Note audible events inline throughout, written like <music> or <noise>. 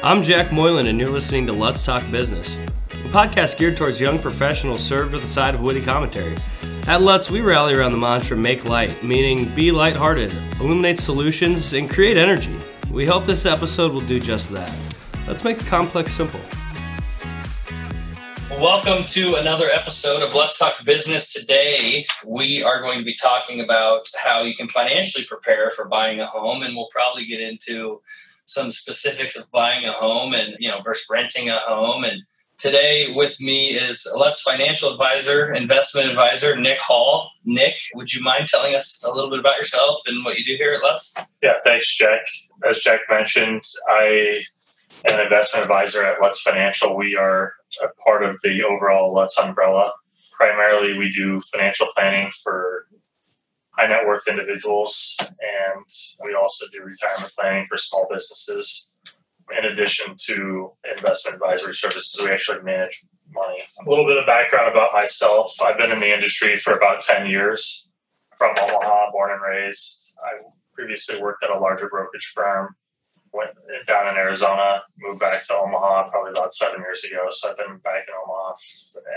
I'm Jack Moylan, and you're listening to Let's Talk Business, a podcast geared towards young professionals served with a side of witty commentary. At Let's, we rally around the mantra make light, meaning be lighthearted, illuminate solutions, and create energy. We hope this episode will do just that. Let's make the complex simple. Welcome to another episode of Let's Talk Business. Today, we are going to be talking about how you can financially prepare for buying a home, and we'll probably get into some specifics of buying a home and you know versus renting a home. And today with me is Let's financial advisor, investment advisor Nick Hall. Nick, would you mind telling us a little bit about yourself and what you do here at Let's? Yeah, thanks, Jack. As Jack mentioned, I am an investment advisor at Let's Financial. We are a part of the overall Let's umbrella. Primarily, we do financial planning for high net worth individuals, and we also do retirement planning for small businesses. In addition to investment advisory services, we actually manage money. A little bit of background about myself I've been in the industry for about 10 years from Omaha, born and raised. I previously worked at a larger brokerage firm, went down in Arizona, moved back to Omaha probably about seven years ago. So I've been back in Omaha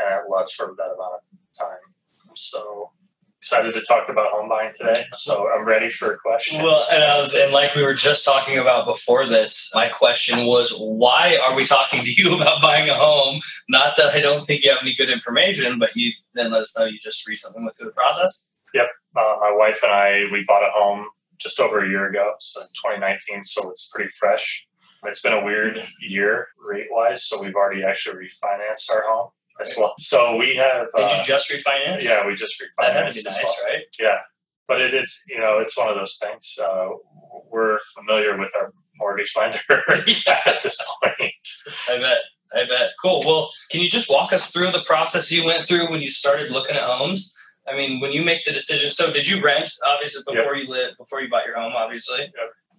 and at Let's for that amount of time. Excited to talk about home buying today. So I'm ready for questions. Well, and I was, and like we were just talking about before this, my question was, why are we talking to you <laughs> about buying a home? Not that I don't think you have any good information, but you then let us know you just recently went through the process. Yep, uh, my wife and I we bought a home just over a year ago, so 2019. So it's pretty fresh. It's been a weird year rate wise, so we've already actually refinanced our home as well. So we have. Did uh, you just refinance? Yeah, we just refinanced. That had to be nice, well. right? Yeah, but it is. You know, it's one of those things. Uh, we're familiar with our mortgage lender <laughs> at this point. I bet. I bet. Cool. Well, can you just walk us through the process you went through when you started looking at homes? I mean, when you make the decision. So, did you rent obviously before yep. you lived before you bought your home? Obviously, yep.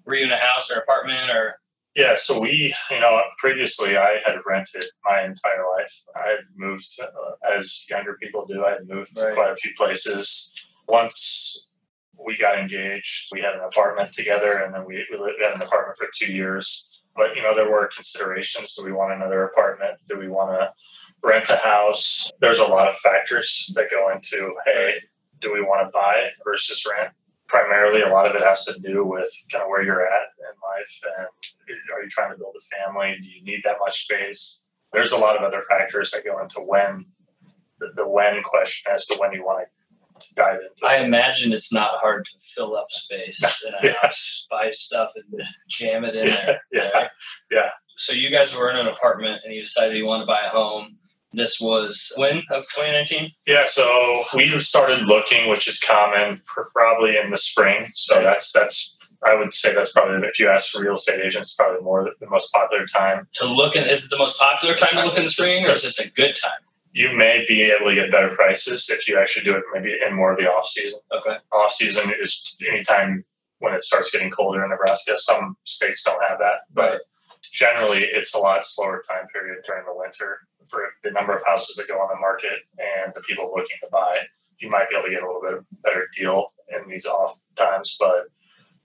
were you in a house or apartment or? Yeah, so we, you know, previously I had rented my entire life. I had moved, uh, as younger people do, I had moved right. quite a few places. Once we got engaged, we had an apartment together, and then we, we lived in an apartment for two years. But, you know, there were considerations. Do we want another apartment? Do we want to rent a house? There's a lot of factors that go into, hey, do we want to buy versus rent? Primarily a lot of it has to do with kind of where you're at in life and are you trying to build a family do you need that much space there's a lot of other factors that go into when the, the when question as to when you want to dive into i imagine it's not hard to fill up space <laughs> and yeah. just buy stuff and jam it in there yeah right? yeah so you guys were in an apartment and you decided you want to buy a home this was when of 2019? Yeah, so we started looking, which is common, probably in the spring. So right. that's that's I would say that's probably if you ask real estate agents, probably more the most popular time to look. In, is it the most popular time to look in the spring, or is it a good time? You may be able to get better prices if you actually do it maybe in more of the off season. Okay, off season is anytime when it starts getting colder in Nebraska. Some states don't have that, but right. generally it's a lot slower time period during the winter for the number of houses that go on the market and the people looking to buy, you might be able to get a little bit better deal in these off times. But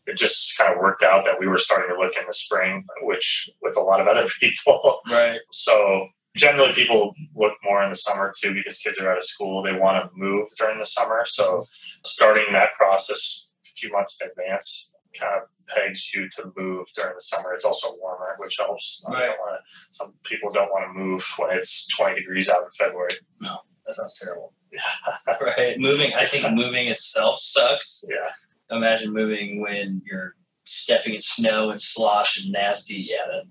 it just kind of worked out that we were starting to look in the spring, which with a lot of other <laughs> people. Right. So generally people look more in the summer too because kids are out of school. They want to move during the summer. So starting that process a few months in advance kind of pegs you to move during the summer. It's also warmer, which helps. Right. Wanna, some people don't want to move when it's 20 degrees out in February. No, that sounds terrible. <laughs> right. Moving, I think moving itself sucks. Yeah. Imagine moving when you're stepping in snow and slosh and nasty. Yeah, that,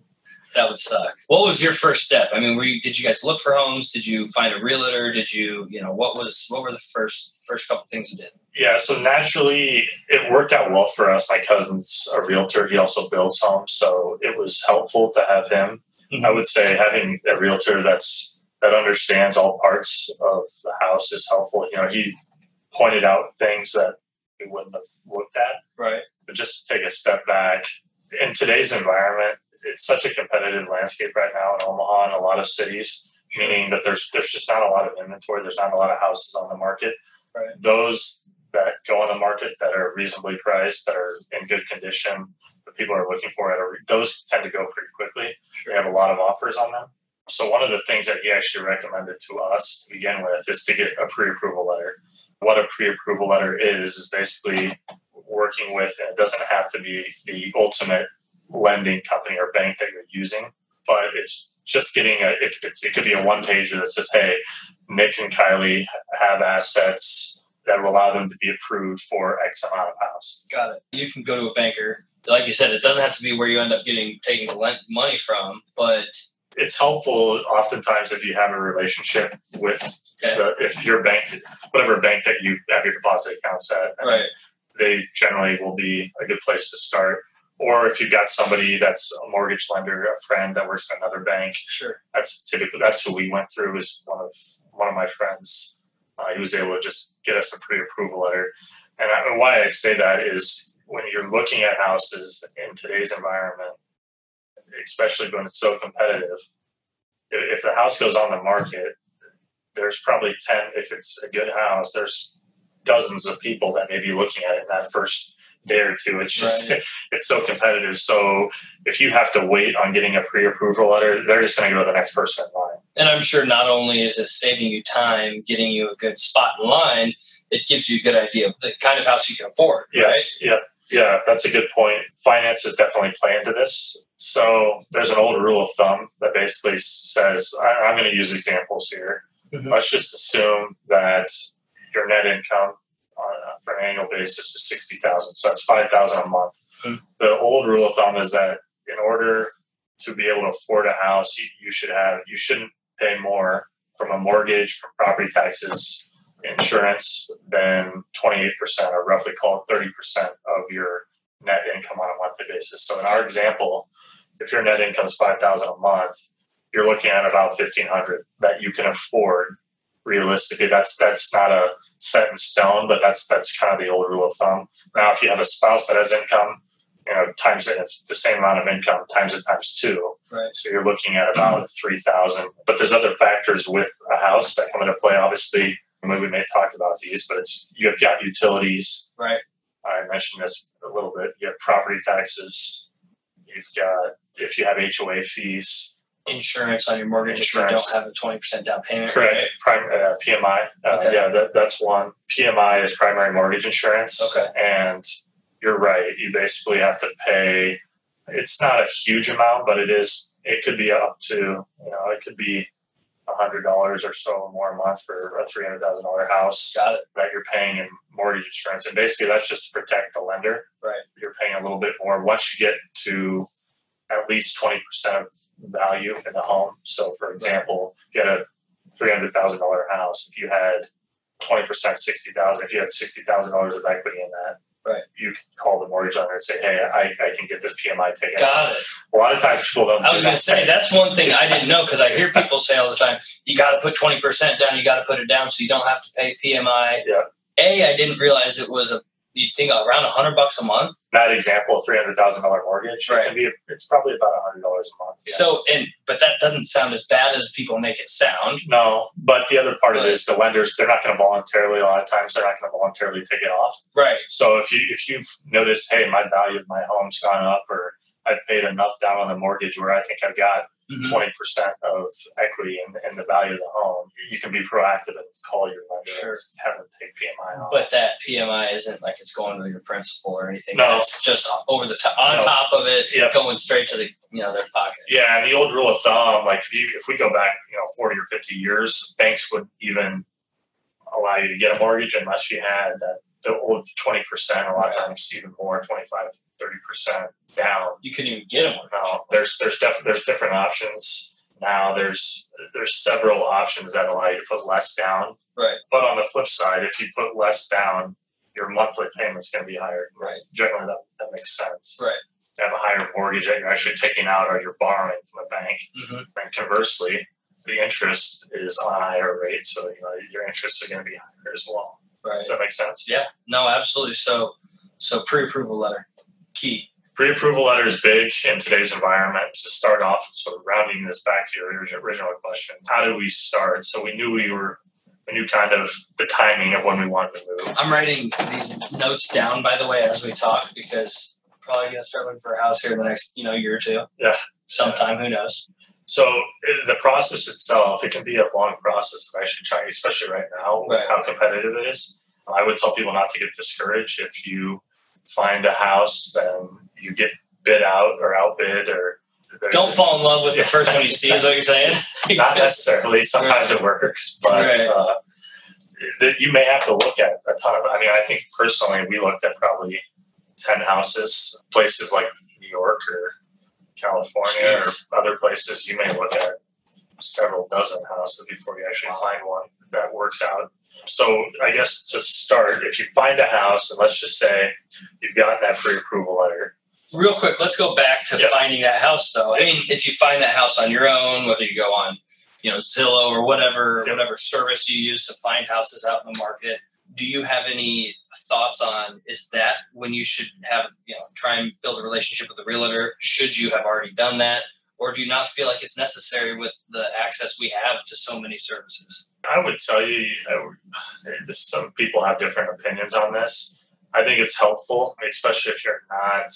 that would suck. What was your first step? I mean, were you, did you guys look for homes? Did you find a realtor? Did you, you know, what was, what were the first, first couple things you did? Yeah, so naturally it worked out well for us. My cousin's a realtor. He also builds homes, so it was helpful to have him. Mm-hmm. I would say having a realtor that's that understands all parts of the house is helpful. You know, he pointed out things that we wouldn't have looked at. Right. But just take a step back. In today's environment, it's such a competitive landscape right now in Omaha and a lot of cities, meaning that there's there's just not a lot of inventory. There's not a lot of houses on the market. Right. Those that go on the market that are reasonably priced, that are in good condition, the people are looking for at a re- those tend to go pretty quickly. They have a lot of offers on them. So one of the things that he actually recommended to us to begin with is to get a pre-approval letter. What a pre-approval letter is is basically working with, and it doesn't have to be the ultimate lending company or bank that you're using, but it's just getting a. It, it's, it could be a one pager that says, "Hey, Nick and Kylie have assets that will allow them to be approved for X amount of house." Got it. You can go to a banker. Like you said, it doesn't have to be where you end up getting taking lent money from, but It's helpful oftentimes if you have a relationship with okay, the, if your bank, whatever bank that you have your deposit accounts at, right, they generally will be a good place to start. Or if you've got somebody that's a mortgage lender, a friend that works at another bank, sure, that's typically that's who we went through. Was one of one of my friends. Uh, he was able to just get us a pre-approval letter. And, I, and why I say that is when you're looking at houses in today's environment, especially when it's so competitive, if the house goes on the market, there's probably ten. If it's a good house, there's dozens of people that may be looking at it in that first day or two. It's just Right. <laughs> it's so competitive. So if you have to wait on getting a pre-approval letter, they're just going to go to the next person in line. and I'm sure not only is it saving you time, getting you a good spot in line, it gives you a good idea of the kind of house you can afford. Yes, yeah, yeah, that's a good point. Finances definitely play into this. So there's an old rule of thumb that basically says I, I'm going to use examples here. Mhm. Let's just assume that your net income for an annual basis is sixty thousand, so that's five thousand a month. Mhm. The old rule of thumb is that in order to be able to afford a house, you, you should have you shouldn't pay more from a mortgage, from property taxes, insurance than 28% or roughly call it 30% of your net income on a monthly basis. So in our example, if your net income is 5000 a month, you're looking at about 1500 that you can afford realistically. That's that's not a set in stone, but that's that's kind of the old rule of thumb. Now if you have a spouse that has income, you know, times it, it's the same amount of income times it times two. Right. So you're looking at about <clears throat> three thousand. But there's other factors with a house that come into play. Obviously, I mean, we may talk about these, but it's you have got utilities. Right. I mentioned this a little bit. You have property taxes. You've got if you have HOA fees. Insurance on your mortgage Insurance. if you don't have a twenty percent down payment. Correct. right? Prime, uh, PMI. Uh, Okay. Yeah, that, that's one. PMI is primary mortgage insurance. Okay. And you're right. You basically have to pay. It's not a huge amount, but it is. It could be up to you know it could be a hundred dollars or so more a month for a three hundred thousand dollar house Got it. that you're paying in mortgage insurance, and basically that's just to protect the lender. Right. You're paying a little bit more once you get to at least twenty percent of value in the home. So, for example, if you had a three hundred thousand dollar house, if you had twenty percent, sixty thousand, if you had sixty thousand dollars of equity in that. Right. You can call the mortgage lender and say, "Hey, I, I can get this PMI taken." Got it. A lot of times people don't. I was going to say that's one thing I didn't know because I hear people say all the time, you got to put twenty percent down, you got to put it down so you don't have to pay PMI. Yeah. A, I didn't realize it was a you think around a hundred bucks a month. that example, three hundred thousand dollar mortgage, Right. be. It's probably about a hundred dollars a month. Yeah. So and but that doesn't sound as bad as people make it sound. No, but the other part of it is the lenders, they're not going to voluntarily, a lot of times, they're not going to voluntarily take it off. Right. So if you if you've noticed, hey, my value of my home's gone up, or I've paid enough down on the mortgage where I think I've got Mhm. twenty percent of equity in, in the value of the home, you can be proactive and call your lender Sure. and have them take PMI off. But that PMI isn't like it's going to your principal or anything. No. It's just over the top on No. top of it, going straight to the you know their pocket. Yeah, and the old rule of thumb, like if you if we go back, you know, forty or fifty years, banks would even allow you to get a mortgage unless you had that the old twenty percent, a lot of Right. times even more, 25, 30 percent down. You couldn't even get them. Now there's there's def- there's different options. Now there's there's several options that allow you to put less down. Right. But on the flip side, if you put less down, your monthly payment's going to be higher. Right. Generally, that, that makes sense. Right. To have a higher mortgage that you're actually taking out or you're borrowing from a bank. Mm-hmm. And conversely, the interest is on a higher rate, so you know your interests are going to be higher as well. Right. Does that make sense? Yeah. No, absolutely. So so pre-approval letter key. Pre-approval letter is big in today's environment. To start off, sort of rounding this back to your original question, how did we start? So we knew we were, we knew kind of the timing of when we wanted to move. I'm writing these notes down by the way as we talk because probably gonna start looking for a house here in the next, you know, year or two. Yeah. Sometime, who knows? So the process itself, it can be a long process of actually trying, especially right now with Right. how competitive it is. I would tell people not to get discouraged if you find a house and you get bid out or outbid or Don't fall in love with the first one you see, is what you're saying? <laughs> not necessarily. Sometimes it works, but Right. uh, you may have to look at a ton of. I mean, I think personally, we looked at probably ten houses, places like New York or California Jeez. or other places. You may look at several dozen houses before you actually find one that works out. So I guess to start, if you find a house, and let's just say you've gotten that pre-approval letter, Real quick, let's go back to Yeah. finding that house though. I mean, if you find that house on your own, whether you go on, you know, Zillow or whatever, Yeah. whatever service you use to find houses out in the market, do you have any thoughts on is that when you should have, you know, try and build a relationship with a realtor? Should you have already done that? Or do you not feel like it's necessary with the access we have to so many services? I would tell you, would- this, some people have different opinions on this. I think it's helpful, especially if you're not,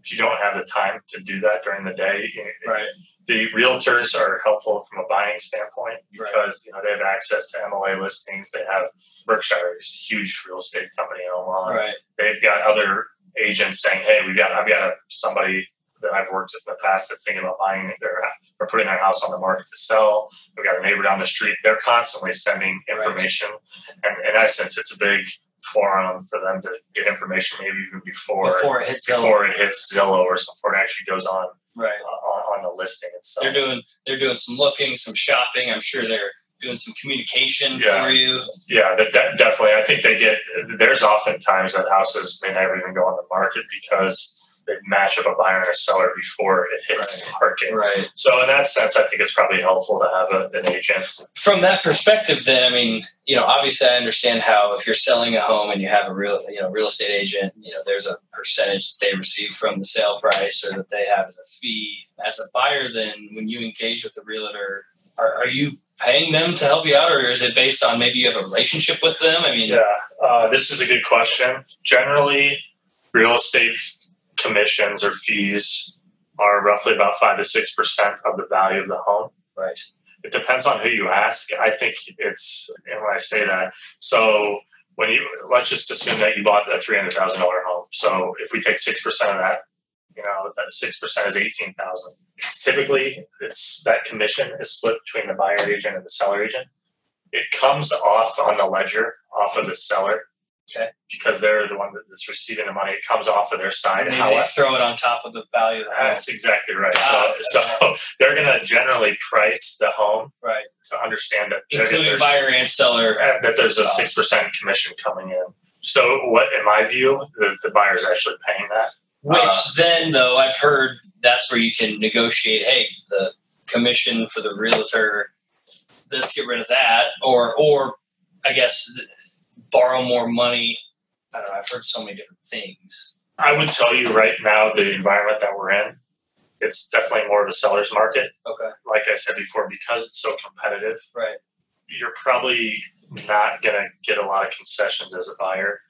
if you don't have the time to do that during the day. Right. The realtors are helpful from a buying standpoint Right. because you know they have access to MLA listings. They have Berkshire is a huge real estate company in Omaha. Right. They've got other agents saying, "Hey, we've got I've got a, somebody that I've worked with in the past that's thinking about buying their or putting their house on the market to sell. We've got a neighbor down the street. They're constantly sending Right. information, and in essence, it's a big forum for them to get information, maybe even before Before it hits Zillow. before it hits Zillow or before it actually goes on Right. uh, on, on the listing itself. They're doing they're doing some looking, some shopping. I'm sure they're doing some communication Yeah. for you. Yeah, that, that definitely. I think they get. There's often times that houses may never even go on the market because match up a buyer and a seller before it hits the market. Right. So in that sense, I think it's probably helpful to have a, an agent. From that perspective, then I mean, you know, obviously I understand how if you're selling a home and you have a real, you know, real estate agent, you know, there's a percentage that they receive from the sale price or that they have as a fee. As a buyer, then when you engage with a realtor, are, are you paying them to help you out, or is it based on maybe you have a relationship with them? I mean, Yeah, uh, this is a good question. Generally, real estate f- commissions or fees are roughly about five to six percent of the value of the home. right, It depends on who you ask. I think it's, and when I say that, so when you let's just assume that you bought a three hundred thousand dollar home. So if we take six percent of that, you know, that six percent is eighteen thousand. It's typically it's that commission is split between the buyer agent and the seller agent. It comes off on the ledger off of the seller. Okay. Because they're the one that's receiving the money. It comes off of their side. maybe How they throw it on top of the value of the home. that's exactly right. Ah, so, so <laughs> they're going to generally price the home Right, to understand that including buyer and seller. that there's a six percent commission coming in. So, what in my view, the, the buyer is actually paying that. Which Uh, then, though, I've heard that's where you can negotiate. Hey, the commission for the realtor. Let's get rid of that, or or I guess borrow more money. I don't know. I've heard so many different things. I would tell you right now, the environment that we're in, it's definitely more of a seller's market. Okay, Like I said before, because it's so competitive, right, you're probably not going to get a lot of concessions as a buyer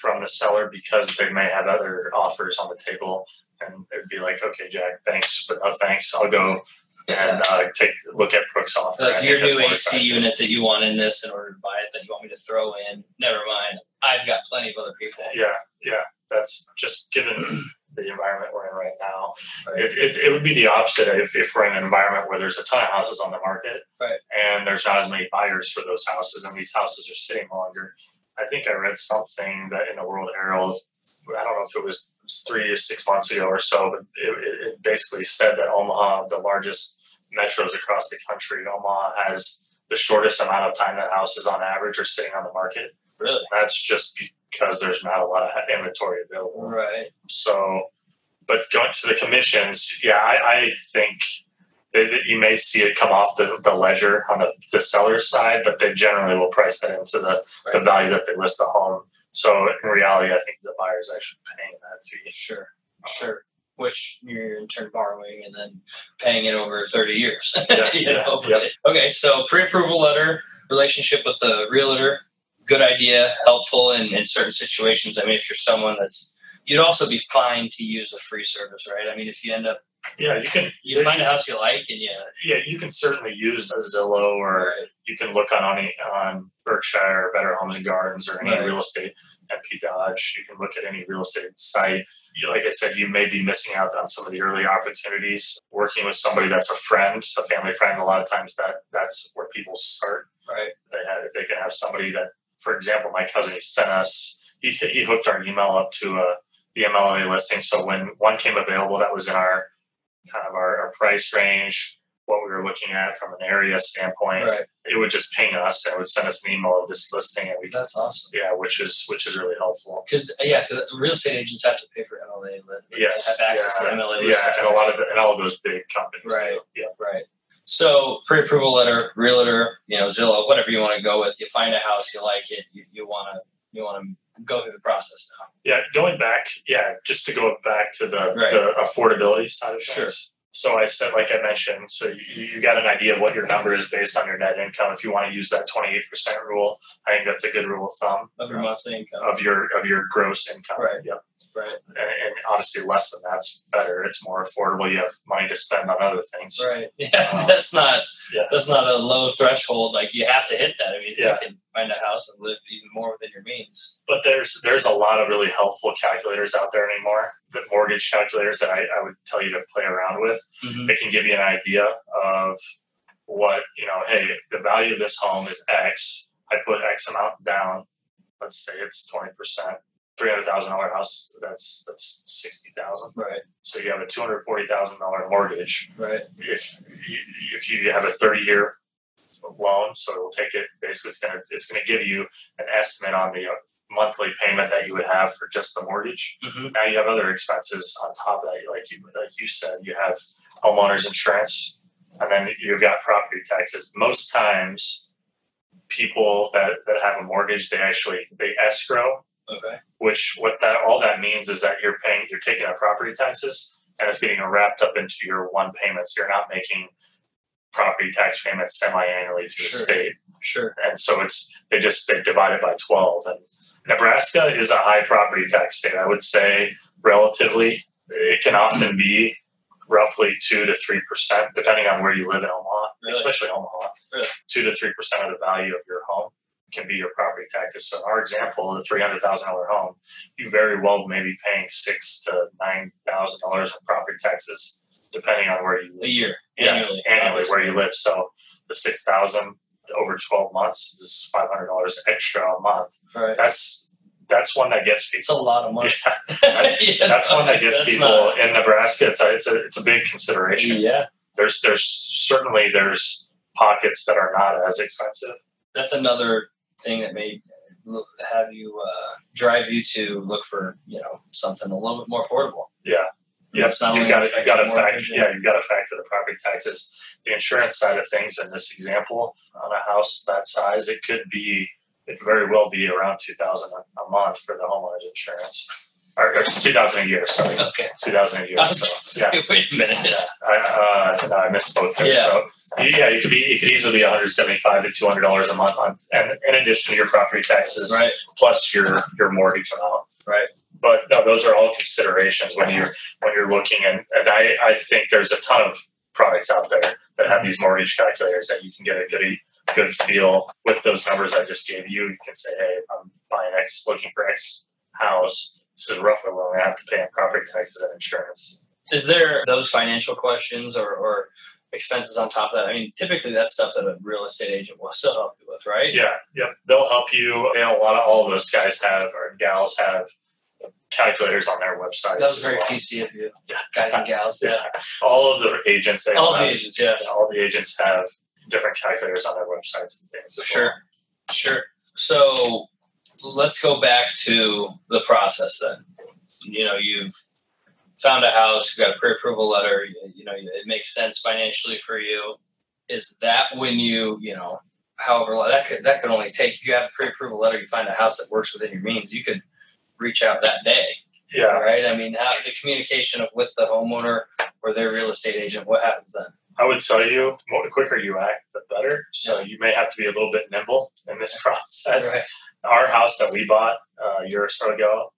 from the seller because they may have other offers on the table and it'd be like okay jack thanks but no thanks i'll go and uh, take look at brooks offer like your new AC unit that you want in this in order to buy it that you want me to throw in. Never mind. I've got plenty of other people. yeah yeah that's just given <clears throat> the environment we're in right now Right. it, it, it would be the opposite if, if we're in an environment where there's a ton of houses on the market Right. and there's not as many buyers for those houses and these houses are sitting longer i think i read something that in the world herald i don't know if it was three to six months ago or so but it, it, basically said that omaha the largest metros across the country omaha has the shortest amount of time that houses on average are sitting on the market Really? that's just because there's not a lot of inventory available Right. so, but going to the commissions, yeah, I, I think that you may see it come off the, the ledger on the, the seller's side, but they generally will price that into the, the value that they list the home. So in reality, I think the buyer is actually paying that fee. Sure. Sure. Which you're in turn borrowing and then paying it over 30 years. <laughs> Yeah, yeah, yeah. Okay, so pre-approval letter, relationship with the realtor, good idea, helpful in, in certain situations. I mean, if you're someone that's you'd also be fine to use a free service, right? I mean, if you end up Yeah, you can. you find a house you like and yeah, Yeah, you can certainly use a Zillow or right, you can look on any on Berkshire or Better Homes and Gardens or any Right. real estate NP Dodge. You can look at any real estate site. You, like I said, you may be missing out on some of the early opportunities. Working with somebody that's a friend, a family friend, a lot of times that that's where people start. right, They have, if they can have somebody that, for example, my cousin he sent us. He he hooked our email up to a the MLA listing. So when one came available, that was in our kind of our, our price range, what we were looking at from an area standpoint right. it would just ping us and it would send us an email of this listing and we That's awesome. yeah which is which is really helpful Because yeah, because real estate agents have to pay for MLA yes to have access yeah, to MLA yeah and a lot of the, and all of those big companies do. Right. yeah Right. So pre-approval letter, realtor, you know, Zillow, whatever you want to go with. You find a house, you like it, you, you want to you want to go through the process now. yeah going back yeah just to go back to the Right. the affordability side of Sure. things so I said, like I mentioned, so you, you got an idea of what your number is based on your net income. If you want to use that 28% rule, I think that's a good rule of thumb Of your monthly income. of your of your gross income. Right. Yep. Right. And, and obviously less than that's better. It's more affordable. You have money to spend on other things. Right. Yeah. <laughs> Um, that's not yeah. that's not a low threshold. Like you have to hit that. I mean, Yeah. you can find a house and live even more within your means. but there's there's a lot of really helpful calculators out there anymore the mortgage calculators that I, I would tell you to play around with Mm-hmm. it can give you an idea of what you know hey the value of this home is x i put x amount down let's say it's 20% $300000 house that's that's 60000 Right. so you have a $240000 mortgage Right. if you, if you have a 30 year loan so it'll take it basically it's going to it's to give you an estimate on the uh, monthly payment that you would have for just the mortgage Mm-hmm. now you have other expenses on top of that like you like you said you have homeowners insurance and then you've got property taxes most times people that, that have a mortgage they actually they escrow Okay. which what that all that means is that you're paying you're taking our property taxes and it's getting wrapped up into your one payment so you're not making property tax payments semi-annually to the Sure. state Sure. and so it's they just they divide it by 12 and nebraska is a high property tax state i would say relatively it can often be roughly 2 to 3 percent depending on where you live in omaha Really? especially omaha Really? 2 to 3 percent of the value of your home can be your property taxes so in our example the $300000 home you very well may be paying six to nine thousand dollars in property taxes depending on where you A year yeah, annually. annually where you live. So the six thousand over twelve months is five hundred dollars extra a month. Right. That's that's one that gets It's a people. lot of money. Yeah, <laughs> <laughs> Yeah, that's one that gets people not- in Nebraska. It's a it's a it's a big consideration. yeah. There's there's certainly there's pockets that are not as expensive. That's another thing that may have you uh, drive you to look for you know something a little bit more affordable. Yeah. Yeah, It's not you've only got to you've got to your factor mortgage, yeah you've got to factor the property taxes, the insurance side of things. In this example, on a house that size, it could be it very well be around two thousand a month for the homeowners insurance, or, or two thousand a year. Sorry, Okay. two thousand a year. I was So yeah, say, <laughs> wait a minute. yeah. I, uh, no, I misspoke there. Yeah. So yeah, it could be it could easily be one hundred seventy five to two hundred dollars a month on, and in addition to your property taxes Right. plus your your mortgage amount. Right. But no, those are all considerations when you're when you're looking and, and I, I think there's a ton of products out there that have these mortgage calculators that you can get a good good feel with those numbers I just gave you. You can say, hey, I'm buying X looking for X house, this is roughly what I have to pay in property taxes and insurance. Is there those financial questions or, or expenses on top of that? I mean, typically that's stuff that a real estate agent will still help you with, right? Yeah, yeah. They'll help you. Know, a lot of all of those guys have or gals have calculators on their websites. That was very well. PC of you, Yeah. guys and gals. Yeah. Yeah, <laughs> all of the agents. They All the agents, yes. yeah, all the agents have different calculators on their websites and things. Sure. Sure. So let's go back to the process then. You know, you've found a house, you've got a pre-approval letter, you, you know, it makes sense financially for you. Is that when you, you know, however that could that could only take if you have a pre-approval letter, you find a house that works within your means, you could reach out that day. Yeah, Right? I mean, how, the communication of with the homeowner or their real estate agent, what happens then? I would tell you, the quicker you act, the better. So you may have to be a little bit nimble in this <laughs> process. Our house that we bought uh, a year or so ago,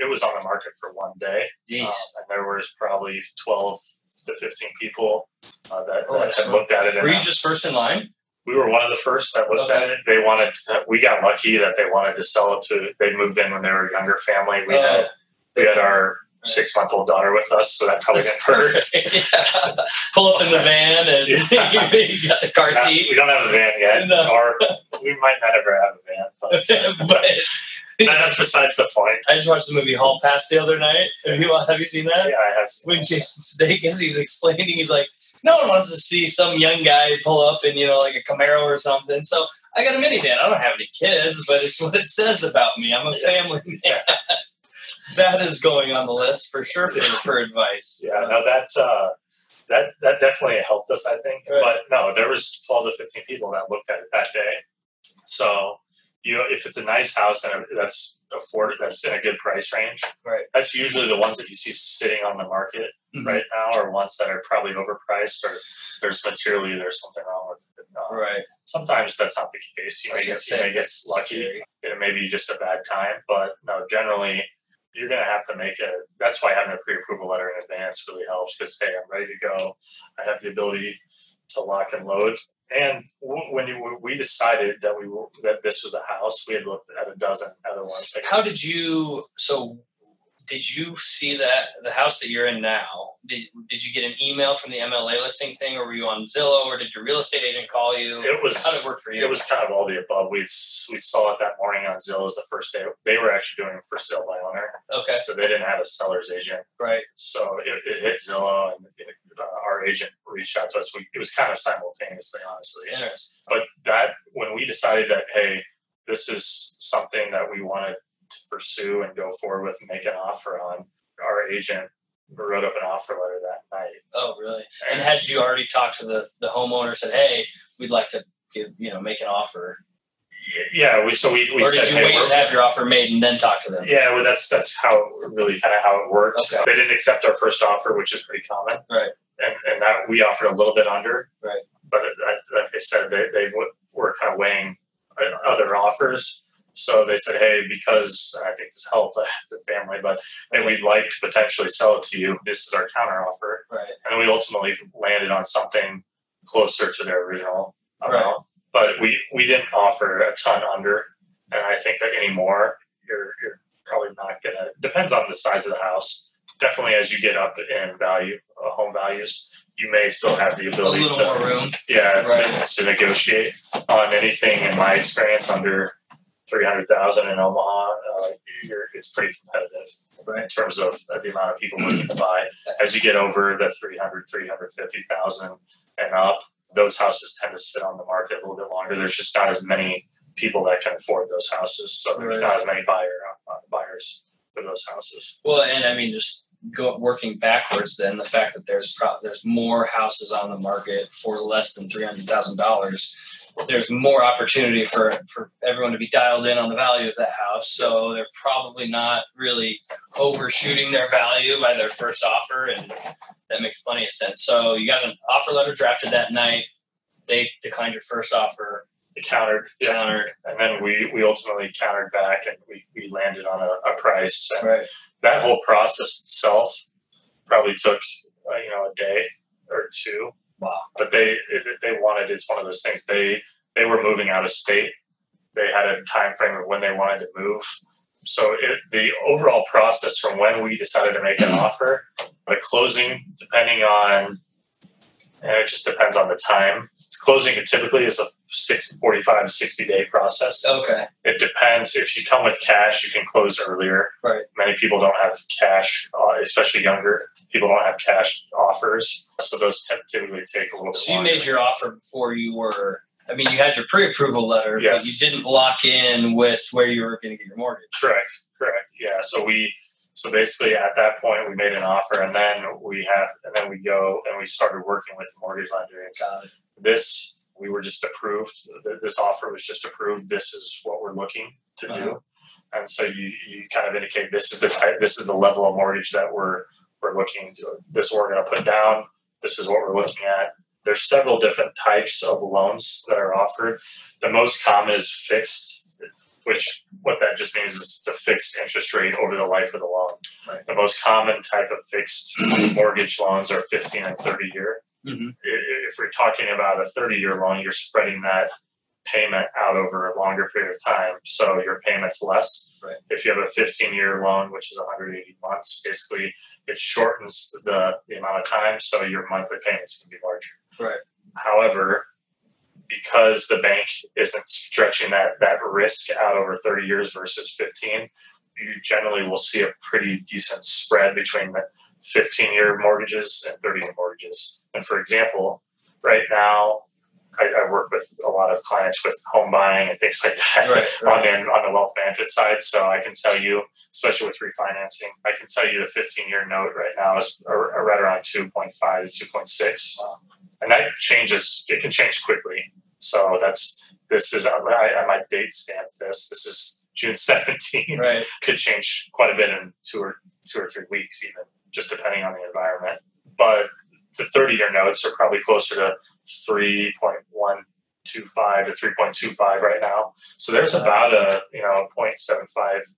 it was on the market for one day, um, and there was probably twelve to fifteen people uh, that, Oh, that had looked at it. Were you uh, just first in line? We were one of the first that looked Okay. at it. They wanted. To, we got lucky that they wanted to sell it to. They moved in when they were a younger family. We Oh. had we had our six month old daughter with us, so that probably That's didn't hurt. <laughs> Yeah. Pull up in the van and <laughs> you got the car Not- seat. we don't have a van yet, No. or we might not ever have a van. But <laughs> but that's besides the point. I just watched the movie Hall Pass the other night. Have you, have you seen that? Yeah, I have. Seen when Jason Sudeikis he's explaining, he's like, no one wants to see some young guy pull up in you know like a Camaro or something. So I got a minivan. I don't have any kids, but it's what it says about me. I'm a family man. <laughs> that is going on the list for sure for, for advice. Yeah, no, that's uh, that that definitely helped us, I think. Right. But no, there was twelve to fifteen people that looked at it that day. So you know, if it's a nice house and that's afforded, that's in a good price range. Right. That's usually the ones that you see sitting on the market Mhm. right now, or ones that are probably overpriced, or there's materially there's something wrong with it. Right. Sometimes that's not the case. You I may get you may get lucky scary. it may be just a bad time, but no, generally you're going to have to make a. That's why having a pre-approval letter in advance really helps because hey, I'm ready to go. I have the ability to lock and load. And when you, we decided that we were, that this was a house, we had looked at a dozen other ones. Like, How did you? So, did you see that the house that you're in now? Did Did you get an email from the MLA listing thing, or were you on Zillow, or did your real estate agent call you? it was How did it work for you? it was kind of all the above. We we saw it that morning on Zillow as the first day. They were actually doing it for sale by owner, okay, so they didn't have a seller's agent. right, So it, it hit Zillow, and it, uh, our agent reached out to us. We, it was kind of simultaneously, honestly. interesting. But that when we decided that hey, this is something that we wanted to pursue and go forward with and make an offer on, our agent wrote up an offer letter that night. Oh, really? And had you already talked to the the homeowner? Said, "Hey, we'd like to give you know make an offer," Yeah, we so we, we or said did you hey, wait to have your offer made and then talk to them? Yeah, well, that's that's how really kind of how it worked. Okay. They didn't accept our first offer, which is pretty common. Right. And and that we offered a little bit under. Right. But like I said, they they were kind of weighing uh, other offers. So they said, hey, because I think this helped the family, but hey, we'd like to potentially sell it to you. This is our counter offer, Right. and then we ultimately landed on something closer to their original amount. Right. But we we didn't offer a ton under, and I think that anymore you're you're probably not gonna. Depends on the size of the house. Definitely, as you get up in value, uh, home values, you may still have the A ability little to more room. yeah Right. to, to negotiate on anything. In my experience, under three hundred thousand in Omaha, uh, you're, it's pretty competitive Right. in terms of uh, the amount of people looking to buy. As you get over the 300, 350,000 and up, those houses tend to sit on the market a little bit longer. There's just not as many people that can afford those houses, so there's Right. not as many buyer uh, buyers for those houses. Well, and I mean, just go working backwards. Then the fact that there's pro- there's more houses on the market for less than three hundred thousand dollars. There's more opportunity for for everyone to be dialed in on the value of that house. So they're probably not really overshooting their value by their first offer, and that makes plenty of sense. So you got an offer letter drafted that night. They declined your first offer, They countered, yeah, countered. and then we we ultimately countered back, and we, we landed on a, a price. And Right. that whole process itself probably took uh, you know a day or two. But they they wanted it's one of those things they they were moving out of state. They had a time frame of when they wanted to move. So it, the overall process from when we decided to make an offer the closing depending on and it just depends on the time closing it typically is a six, 45 to 60 day process Okay. it depends if you come with cash you can close earlier Right. many people don't have cash uh, especially younger people don't have cash offers so those typically take a little bit So you longer. made your offer before you were. I mean, you had your pre-approval letter, but you didn't lock in with where you were going to get your mortgage. correct correct yeah so we so basically at that point we made an offer and then we have and then we go and we started working with the mortgage lender and Got it. this we were just approved this offer was just approved this is what we're looking to Uh-huh. do and so you you kind of indicate this is the type this is the level of mortgage that we're we're looking to this is what we're going to put down this is what we're looking at there's several different types of loans that are offered the most common is fixed which what that just means is it's a fixed interest rate over the life of the loan. Right. The most common type of fixed <clears throat> mortgage loans are 15 and 30 year. Mhm. If we're talking about a 30 year loan, you're spreading that payment out over a longer period of time, so your payment's less. Right. If you have a 15 year loan, which is 180 months, basically it shortens the, the amount of time, so your monthly payments can be larger. Right. However, because the bank isn't stretching that that risk out over 30 years versus 15, you generally will see a pretty decent spread between the 15 year mortgages and 30 year mortgages. And for example, right now, I, I work with a lot of clients with home buying and things like that Right, <laughs> on the on the wealth management side. So I can tell you, especially with refinancing, I can tell you the 15 year note right now is right around 2.5 to 2.6, and that changes. It can change quickly. So that's this is I, I might date stamp this. This is June <laughs> 17. Right. Could change quite a bit in two or two or three weeks, even just depending on the environment. But the 30 year notes are probably closer to 3.125 to 3.25 right now. So there's about a you know 0.75,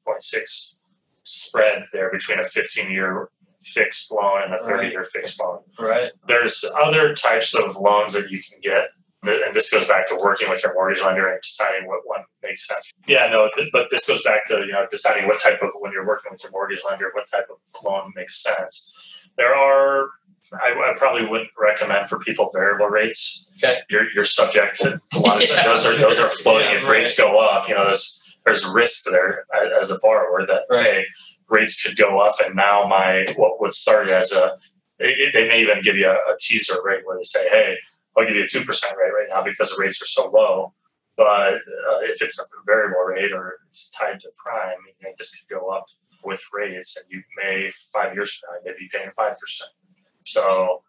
0.6 spread there between a 15 year fixed loan and a 30 year fixed loan. Right. There's other types of loans that you can get. And this goes back to working with your mortgage lender and deciding what one makes sense. Yeah, no, th- but this goes back to you know deciding what type of when you're working with your mortgage lender, what type of loan makes sense. There are I, I probably wouldn't recommend for people variable rates. Okay. You're you're subject to a lot of <laughs> Yeah. those are those are floating. Yeah, if rates go up, you know there's there's risk there uh, as a borrower that Right. hey rates could go up and now my what would start as a it, they may even give you a, a teaser rate where they say hey I'll give you a two percent rate right now because the rates are so low. But uh, if it's a variable rate or it's tied to prime, you know, this could go up with rates, and you may five years from now maybe paying five percent. So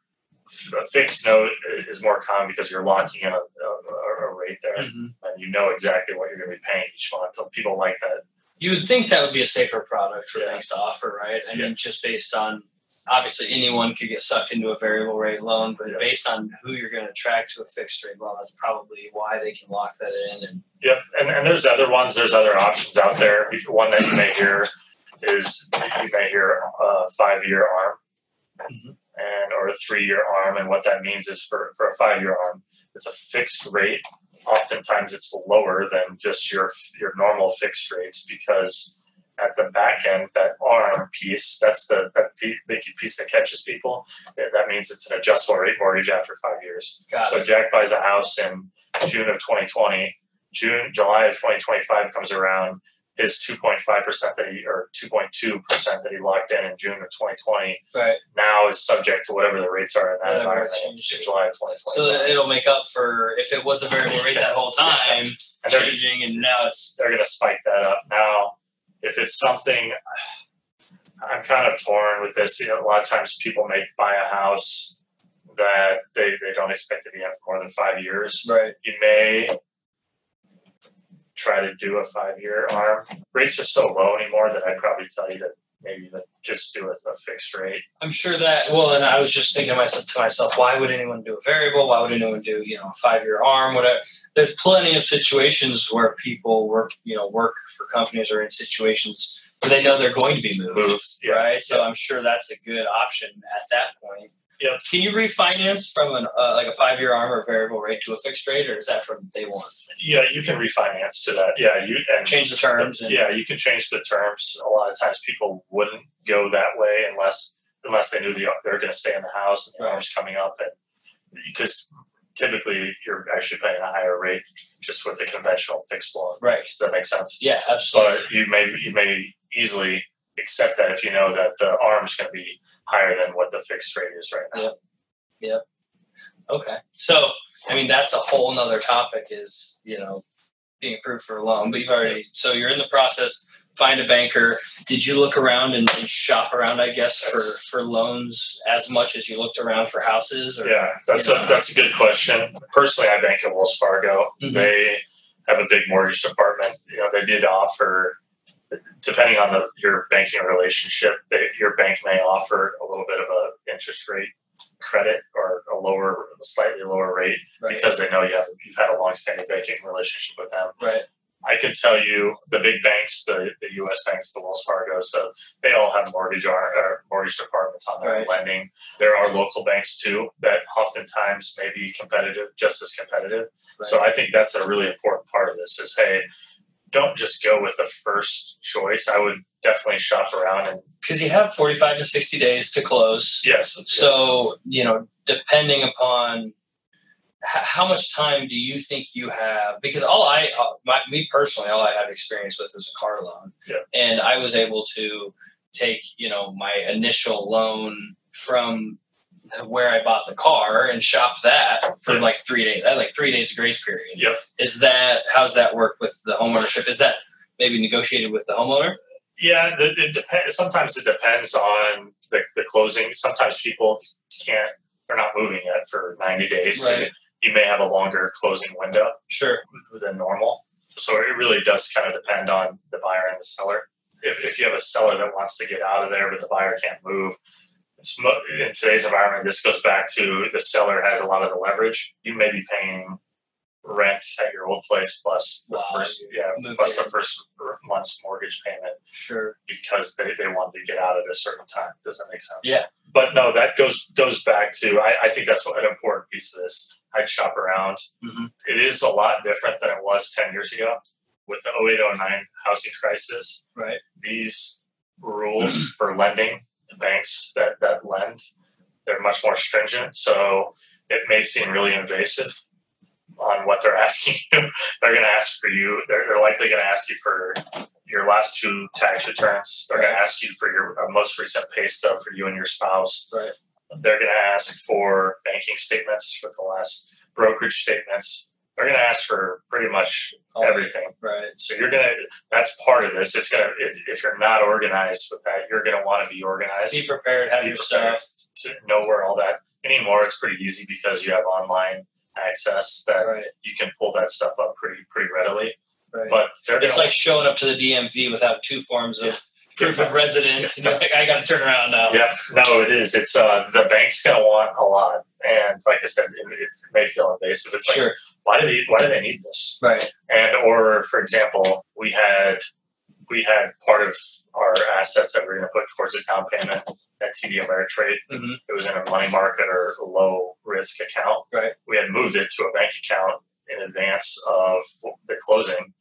a fixed note is more common because you're locking in a, a, a rate there, Mhm. and you know exactly what you're going to be paying each month. So people like that. You would think that would be a safer product for Yeah. banks to offer, right? I Yeah. mean, just based on obviously anyone could get sucked into a variable rate loan, but Yeah. based on who you're going to attract to a fixed rate loan, that's probably why they can lock that in. And Yep, and, and there's other ones. There's other options out there. One that you may hear is you may hear a five year arm, Mhm. and or a three year arm. And what that means is for for a five year arm, it's a fixed rate. Oftentimes, it's lower than just your your normal fixed rates because at the back end, that arm piece, that's the that big piece that catches people. That that means it's an adjustable rate mortgage after five years. got So it. Jack buys a house in June of 2020. June, July of 2025 comes around. His 2.5 percent that he or 2.2 percent that he locked in in June of 2020 Right. now is subject to whatever the rates are in that Whatever environment in. July of 2025. So it'll make up for if it was a variable rate that whole <laughs> time, and changing, and now it's they're going to spike that up now. If it's something, I'm kind of torn with this. You know, a lot of times people may buy a house that they, they don't expect to be in for more than five years. right. you may try to do a five year arm. Rates are so low anymore that I'd probably tell you that maybe that just do a, a fixed rate. I'm sure that. Well, and I was just thinking myself to myself, why would anyone do a variable? Why would anyone do you know a five year arm? Whatever. There's plenty of situations where people work, you know, work for companies or in situations where they know they're going to be moved, Moved, yeah. right? So I'm sure that's a good option at that point. Yep. Can you refinance from an uh, like a five year arm or variable rate to a fixed rate, or is that from day one? Yeah, you can refinance to that. Yeah, you and Change the terms. And, yeah, you can change the terms. A lot of times people wouldn't go that way unless unless they knew the, they're going to stay in the house and the Right. arm's coming up, and because typically you're actually paying a higher rate just with a conventional fixed loan. Right. Does that make sense? Yeah. Absolutely. but you may you may easily accept that if you know that the arm is going to be higher than what the fixed rate is right now. Yep. Okay. So, I mean, that's a whole nother topic is, you know, being approved for a loan, but you've already, so you're in the process, find a banker. Did you look around and, and shop around, I guess, for, for loans as much as you looked around for houses? Or, Yeah, that's a that's a good question. Personally, I bank at Wells Fargo. Mhm. They have a big mortgage department. You know, they did offer, depending on the your banking relationship, they, your bank may offer a little bit of a interest rate credit or a lower, slightly lower rate Right. because they know you have you've had a long-standing banking relationship with them. Right. I can tell you the big banks, the, the U.S. banks, the Wells Fargo, so they all have mortgage or, or mortgage departments on their Right. lending. There are local banks too that oftentimes may be competitive, just as competitive. So I think that's a really important part of this. Is hey, don't just go with the first choice. I would definitely shop around and because you have 45 to 60 days to close. yes, So, you know, depending upon how much time do you think you have? Because all I, uh, my, me personally, all I have experience with is a car loan. Yeah. And I was able to take, you know, my initial loan from where I bought the car and shop that for Yeah. like three days. I had like three days of grace period. Yep. Is that, how's that work with the homeownership? Is that maybe negotiated with the homeowner? Yeah, the, it depends. Sometimes it depends on the, the closing. Sometimes people can't, they're not moving yet for 90 days. So Right. you may have a longer closing window Sure. than normal. So it really does kind of depend on the buyer and the seller. If, if you have a seller that wants to get out of there, but the buyer can't move, in today's environment, this goes back to the seller has a lot of the leverage. You may be paying rent at your old place plus the Wow. first, yeah, plus the first month's mortgage payment Sure. because they, they wanted to get out at a certain time. Does that make sense? Yeah. But no, that goes goes back to I, I think that's what, an important piece of this. I'd shop around. Mhm. It is a lot different than it was ten years ago with the 0809 housing crisis. Right. These rules for lending, the banks that, that lend, they're much more stringent. So it may seem really invasive on what they're <laughs> asking you. they're going to ask for you. They're, they're likely going to ask you for your last two tax returns. They're going to ask you for your uh, most recent pay stub for you and your spouse. Right. They're going to ask for banking statements for the last brokerage statements. They're going to ask for pretty much everything. Right. So you're gonna. That's part of this. It's gonna. If, if you're not organized with that, you're gonna want to be organized Be prepared. Have Be your prepared. stuff. to know where all that. Anymore, it's pretty easy because you have online access that Right. you can pull that stuff up pretty pretty readily. Right. But they're it's like showing up to the DMV without two forms of Yeah. <laughs> proof of residence, and you're like, I got to turn around now. yeah, no, it is. It's uh the bank's gonna want a lot, and like I said, it, it may feel invasive. It's like Sure. Why do they why do they need this? Right. and or for example we had we had part of our assets that we were going to put towards a down payment at TD Ameritrade. Mhm. It was in a money market or low risk account. Right. We had moved it to a bank account in advance of the closing,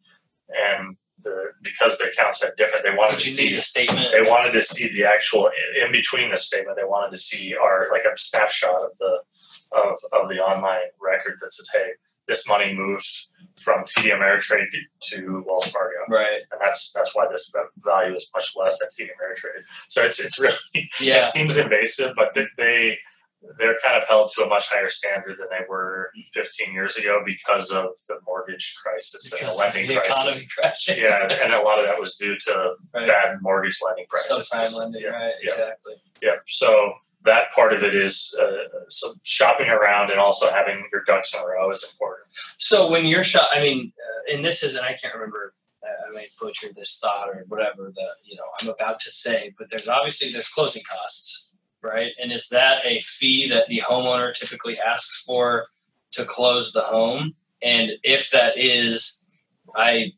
and the because the accounts had different, they wanted to see the statement? they wanted to see the actual in between the statement. They wanted to see our like a snapshot of the of of the online record that says, "Hey, this money moved from TD Ameritrade to Wells Fargo," Right. and that's that's why this value is much less at TD Ameritrade. So it's it's really <laughs> Yeah. it seems invasive, but they- they they're kind of held to a much higher standard than they were 15 years ago because of the mortgage crisis and the lending the crisis. crashing. Yeah, and a lot of that was due to Right. bad mortgage lending practices. Subprime lending. Yeah, Right. yeah. Exactly. yeah. So that part of it is uh, so shopping around and also having your ducks in a row is important. So when you're shot, I mean, uh, and this is, and I can't remember. uh, I may butcher this thought or whatever that you know I'm about to say, but there's obviously there's closing costs, right? And is that a fee that the homeowner typically asks for to close the home? And if that is, I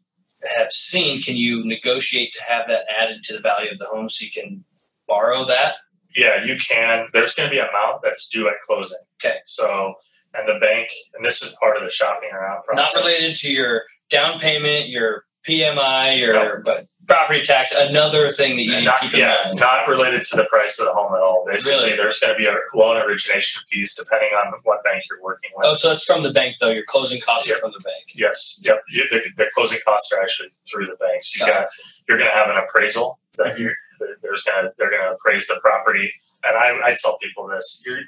have seen, can you negotiate to have that added to the value of the home so you can borrow that? Yeah, you can. There's going to be an amount that's due at closing. Okay. So and the bank, and this is part of the shopping around process. Not related to your down payment, your PMI, your No. but property tax. Another thing that you need Not, to keep in yeah, mind. not related to the price of the home at all. Basically, Really? there's going to be a loan origination fees depending on what bank you're working with. Oh, so it's from the bank though. Your closing costs Yep. are from the bank. Yes, yep. The, the closing costs are actually through the banks. You Got got you're going to have an appraisal that Mhm. you there's to they're going to appraise the property. And I I tell people this: you're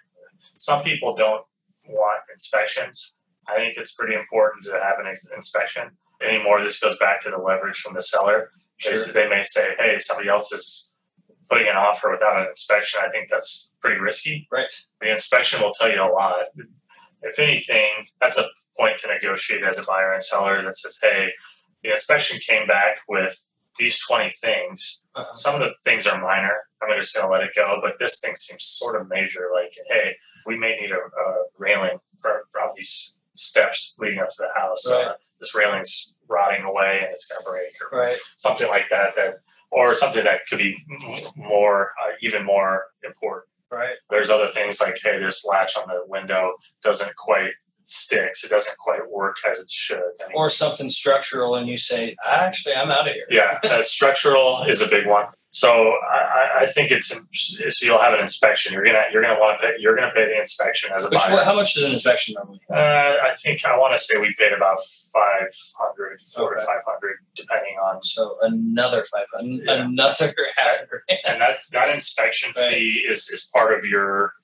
some people don't want inspections. I think it's pretty important to have an ex- inspection. Anymore, this goes back to the leverage from the seller. They, they may say, "Hey, somebody else is putting an offer without an inspection." I think that's pretty risky Right. the inspection will tell you a lot. If anything, that's a point to negotiate as a buyer and seller that says, hey, the inspection came back with these 20 things. Uh-huh. Some of the things are minor. I'm just going to let it go. But this thing seems sort of major. Like, hey, we may need a, a railing for, all these steps leading up to the house. Right. Uh, this railing's rotting away and it's going to break or Right. something like that that or something that could be more uh, even more important Right. there's other things like hey this latch on the window doesn't quite sticks it doesn't quite work as it should Or something structural, and you say, "Actually, I'm out of here." yeah uh, <laughs> structural is a big one so I, I- think it's so you'll have an inspection you're gonna you're gonna want to pay you're gonna pay the inspection as a Which buyer how much is an inspection normally? uh, I think I want to say we paid about 500 4 Okay. to 500 depending on So another five hundred, Yeah. another <laughs> half grand. and that that inspection Right. fee is is part of your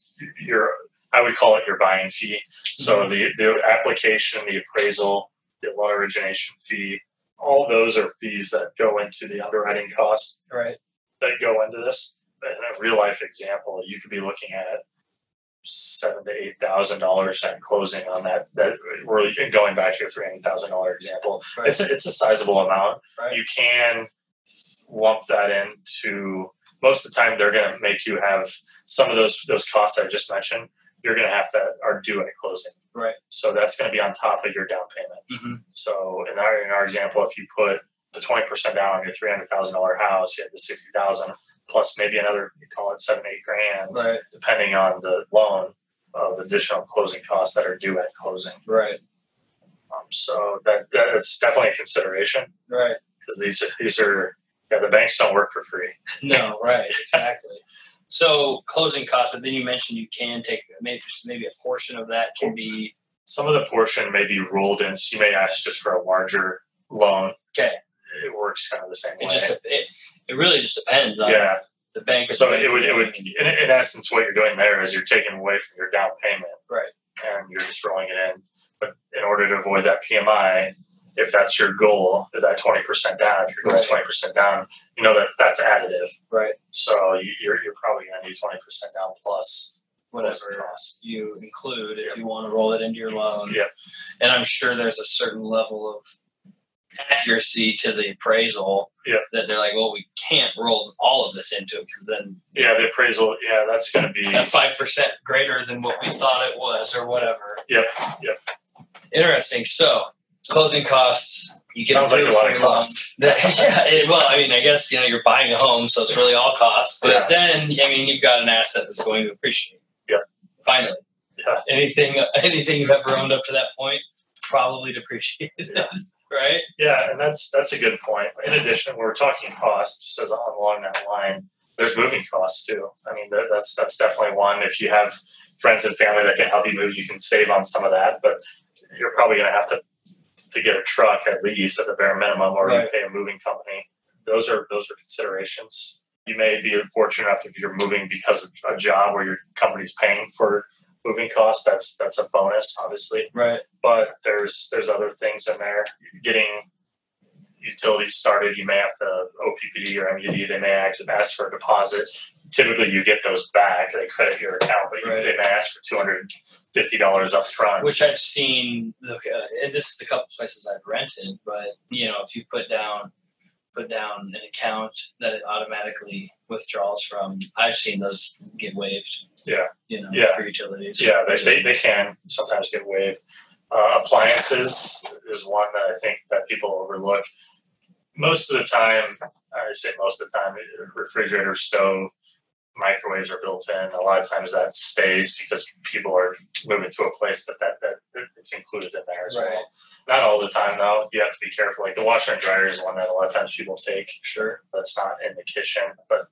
your I would call it your buying fee. So Mm-hmm. the the application, the appraisal, the loan origination fee, all those are fees that go into the underwriting cost Right. that go into this. In a real life example, you could be looking at seven to eight thousand dollars at closing on that. That we're going back to your three hundred thousand dollar example. Right. It's a, it's a sizable amount. Right. You can lump that into. Most of the time, they're going to make you have some of those those costs I just mentioned. You're going to have to are due at closing. Right. So that's going to be on top of your down payment. Mhm. So in our in our example, if you put the twenty percent down on your three hundred thousand dollar house, you have the sixty thousand plus maybe another you call it seven eight grand, Right. depending on the loan of additional closing costs that are due at closing. Right. Um, so that that's definitely a consideration Right. because these these are yeah the banks don't work for free. No. Right. <laughs> Exactly. So closing costs, but then you mentioned you can take maybe maybe a portion of that can be Some of the portion may be rolled in. So you may ask just for a larger loan. okay. It works kind of the same It way. just it, it really just depends on yeah. the bank. So the it would, it would, in, in essence, what you're doing there is you're taking away from your down payment, Right. And you're just rolling it in. But in order to avoid that PMI, if that's your goal, that twenty percent down, if your goal is Right. twenty percent down, you know that that's additive. Right. So you, you're you're probably going to need twenty percent down plus whatever costs. you include if you want to roll it into your loan. Yep. And I'm sure there's a certain level of accuracy to the appraisal Yep. that they're like, well, we can't roll all of this into it because then Yeah, the appraisal. Yeah, that's going to be. that's five percent greater than what we thought it was or whatever. Yep, yep. Interesting. So closing costs. You get Sounds like a lot of costs. That- <laughs> yeah. it- well, I mean, I guess you know you're buying a home, so it's really all costs. But Yeah. then, I mean, you've got an asset that's going to appreciate. Yeah. Finally. Yeah. Anything, <laughs> anything you've ever owned up to that point, probably depreciated. Yeah. <laughs> right. Yeah, and that's that's a good point. In addition, we're talking costs, just as on along that line, there's moving costs too. I mean, that, that's that's definitely one. If you have friends and family that can help you move, you can save on some of that. But you're probably going to have to to get a truck at least at the bare minimum, or you pay a moving company. Those are those are considerations. You may be fortunate enough if you're moving because of a job where your company's paying for moving costs. That's that's a bonus, obviously Right. but there's there's other things in there. Getting utilities started, you may have to OPPD or MUD. They may ask, ask for a deposit. Typically, you get those back. They credit your account, but you, they may ask for two hundred fifty dollars up front. Which I've seen. Look, uh, and this is the couple places I've rented, but you know, if you put down, put down an account that it automatically withdraws from, I've seen those get waived. Yeah. You know, Yeah. for utilities. yeah, they, they, they can sometimes get waived. Uh, appliances is one that I think that people overlook. Most of the time, I say most of the time, refrigerator, stove, microwaves are built in. A lot of times that stays because people are moving to a place that, that, that, that it's included in there as Right. well. Not all the time though. You have to be careful. Like the washer and dryer is one that a lot of times people take Sure. that's not in the kitchen, but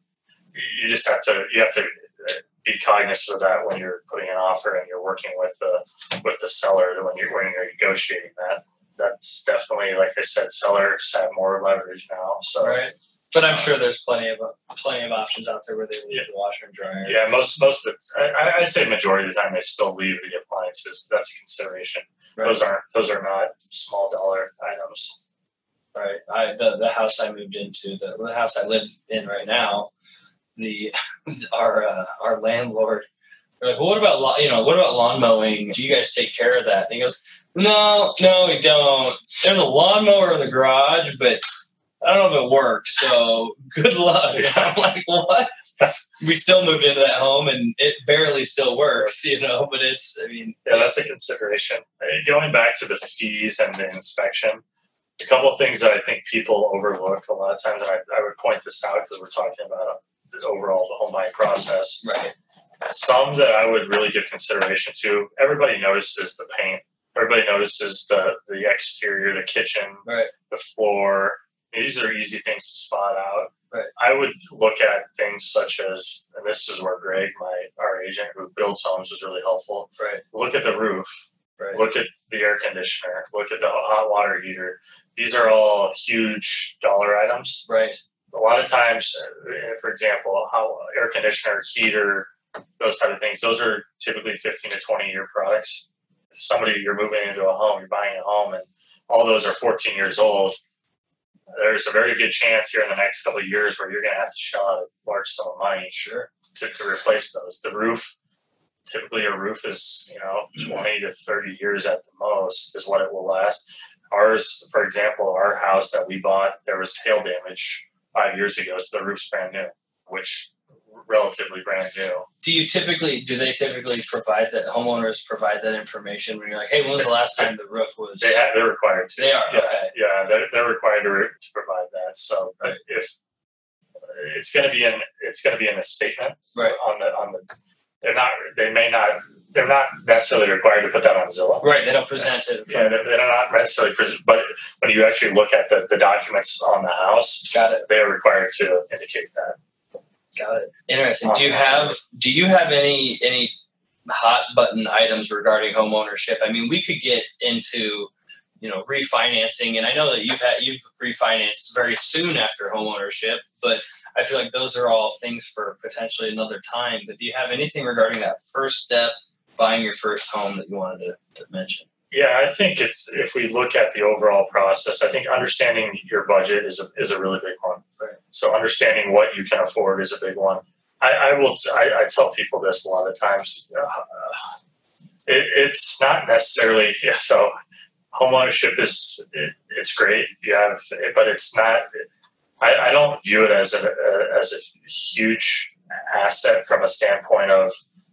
you- you just have to you have to uh, be cognizant of that when you're putting an offer and you're working with the with the seller when you're when you're negotiating that. That's definitely like I said, sellers have more leverage now. So Right. But I'm sure there's plenty of plenty of options out there where they leave Yeah. the washer and dryer. yeah, most most of the I, I'd say majority of the time they still leave the appliances. But that's a consideration. Right. Those aren't those are not small dollar items. Right. I the, the house I moved into, the, the house I live in right now, the <laughs> our uh, our landlord. They're like, well, what about? You know, what about lawn mowing? Do you guys take care of that? And he goes, no, no, we don't. There's a lawnmower in the garage, but I don't know if it works. So good luck. <laughs> And I'm like, what? we still moved into that home, and it barely still works. You know, but it's. I mean, Yeah, that's a consideration. Uh, Going back to the fees and the inspection, A couple of things that I think people overlook a lot of times, and I, I would point this out because we're talking about the overall the home buying process. Right. Some that I would really give consideration to. Everybody notices the paint. Everybody notices the the exterior, the kitchen, Right. the floor. These are easy things to spot out. Right. I would look at things such as, and this is where Greg, my our agent who builds homes, was really helpful. Right. Look at the roof. Right. Look at the air conditioner. Look at the hot water heater. These are all huge dollar items. Right. A lot of times, uh, for example, how air conditioner, heater, those type of things, those are typically 15 to 20 year products. Somebody you're moving into a home, you're buying a home, and all those are 14 years old. There's a very good chance here in the next couple of years where you're going to have to shell out a large sum of money Sure. to, to replace those. The roof, typically a roof is, you know, 20 to 30 years at the most is what it will last. Ours, for example, our house that we bought, there was hail damage five years ago, so the roof's brand new, which relatively brand new. Do you typically do they typically provide that homeowners provide that information when you're like, hey, when was the last time the roof was? They have, they're required to. They are Yeah, okay. yeah, they're, they're required to, re- to provide that. So Right. if it's going to be in, it's going to be in a statement Right. on the on the. They're not. They may not. They're not necessarily required to put that on Zillow. Right. They don't present it. Yeah, they're, they're not necessarily present, but when you actually look at the, the documents on the house, Got it. they are required to indicate that. Got it. Interesting. Do you have do you have any any hot button items regarding home ownership? I mean, we could get into you know refinancing, and I know that you've had you've refinanced very soon after home ownership, but I feel like those are all things for potentially another time. But do you have anything regarding that first step, buying your first home, that you wanted to, to mention? Yeah, I think it's if we look at the overall process, I think understanding your budget is a, is a really big one. Right. So understanding what you can afford is a big one. I, I will. I, I tell people this a lot of times. Uh, it, it's not necessarily <laughs> yeah, so. Homeownership is it, it's great. You have, but it's not. I, I don't view it as a, as a huge asset from a standpoint of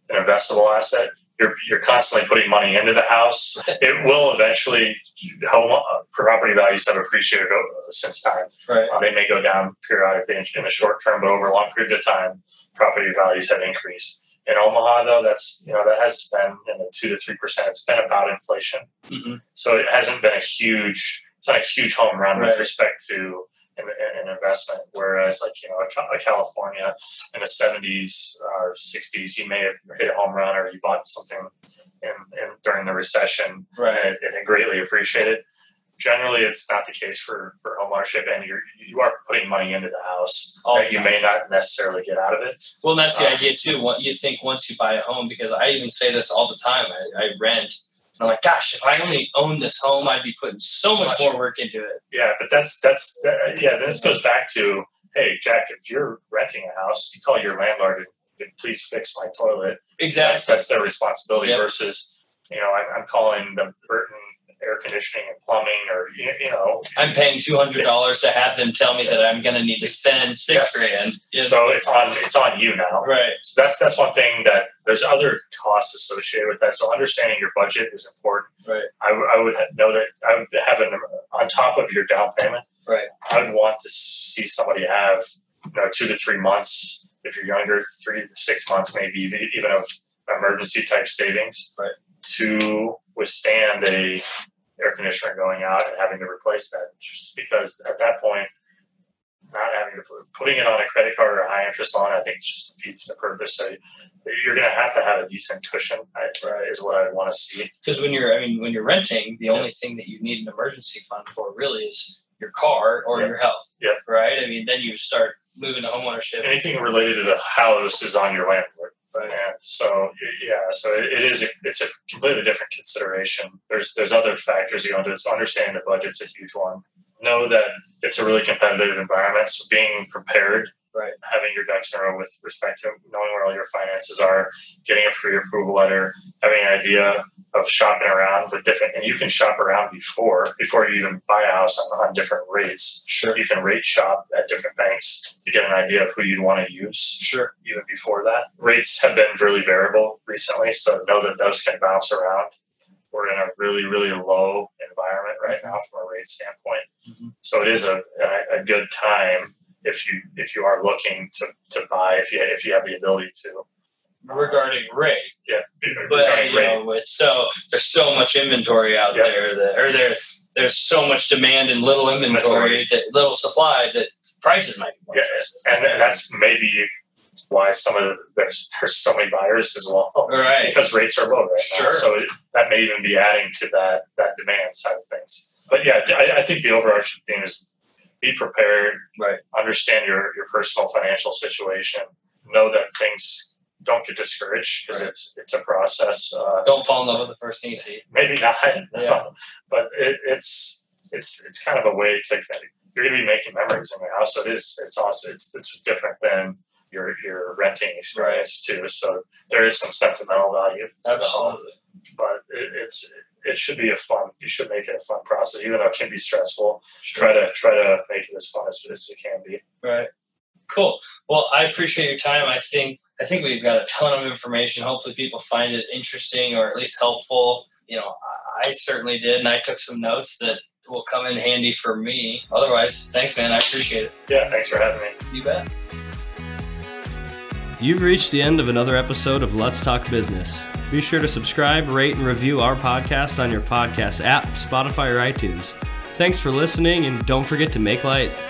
an investable asset. You're, you're constantly putting money into the house. It will eventually. Home uh, property values have appreciated over, since time. Right. Uh, they may go down periodically in, in the short term, but over long periods of time, property values have increased. In Omaha, though, that's you know that has been in the two to three percent. It's been about inflation, hmm so it hasn't been a huge. It's not a huge home run Right. with respect to an, investment. Whereas, like you know, a, a California in the seventies or sixties, you may have hit a home run or you bought something in, in during the recession Right. and, and it greatly appreciated. Generally, it's not the case for for home ownership, and you're you are putting money into the house All that the you may not necessarily get out of it. Well, that's the Uh, idea too. What you think once you buy a home, because I even say this all the time. I, I rent. I'm like, gosh, if I only owned this home, I'd be putting so much more work into it. Yeah, but that's that's that, yeah. This goes back to hey, Jack, if you're renting a house, you call your landlord and and please fix my toilet. That's Exactly. that's their responsibility Yep. versus you know I'm, I'm calling the Burton air conditioning and plumbing or you, know I'm paying two hundred dollars to have them tell me that I'm going to need to spend six Yes. grand. So it's on it's on you now. right. So that's that's one thing that there's other costs associated with that. So understanding your budget is important. Right. I, would know that I would have an on top of your down payment. Right. I would want to see somebody have you know two to three months if you're younger, three to six months maybe even even of emergency type savings. Right. To withstand a air conditioner going out and having to replace that, just because at that point not having to put, putting it on a credit card or a high interest loan, I think just defeats the purpose. So you're going to have to have a decent cushion, I, is what I want to see. Because when you're, I mean, when you're renting, the only thing that you need an emergency fund for really is your car or Yeah. your health. Yeah. Right. I mean, then you start moving to homeownership. Anything related to the house is on your landlord. And so yeah, so it, is a, it's a completely different consideration. There's there's other factors you know. So understanding the budget's a huge one. Know that it's a really competitive environment. So being prepared, Right. having your ducks in a row with respect to knowing where all your finances are, getting a pre-approval letter, having an idea of shopping around with different, and you can shop around before before you even buy a house on, on different rates. Sure. You can rate shop at different banks to get an idea of who you'd want to use Sure. even before that. Rates have been really variable recently, so know that those can bounce around. we're in a really really low environment right now from a rate standpoint. Mm-hmm. So it is a, a, a good time if you if you are looking to, to buy if you if you have the ability to. regarding rate. Yeah, But regarding you know, it's so there's so much inventory out Yeah. there that, or there there's so much demand and little inventory that little supply that prices might be more Yeah, expensive. and that's maybe why some of the, there's there's so many buyers as well right. because rates are low right now. So it, that may even be adding to that that demand side of things. But yeah, I, I think the overarching theme is be prepared. Right. Understand your your personal financial situation. Know that things don't get discouraged because Right. it's it's a process. Uh, Don't fall in love with the first thing you see. maybe not, <laughs> Yeah. but it, it's it's it's kind of a way to kind of, you're going to be making memories in your house. So it is it's also it's it's different than your your renting experience too. So there is some sentimental value to the home, Absolutely. but it, it's it should be a fun. You should make it a fun process, even though it can be stressful. Sure. Try to try to make it as fun as, as it can be. Right. Cool. Well, I appreciate your time. I think I think we've got a ton of information. Hopefully, people find it interesting or at least helpful. You know, I I certainly did, and I took some notes that will come in handy for me. Otherwise, thanks, man. I appreciate it. Yeah, thanks for having me. You bet. You've reached the end of another episode of Let's Talk Business. Be sure to subscribe, rate, and review our podcast on your podcast app, Spotify, or iTunes. Thanks for listening, and don't forget to make light.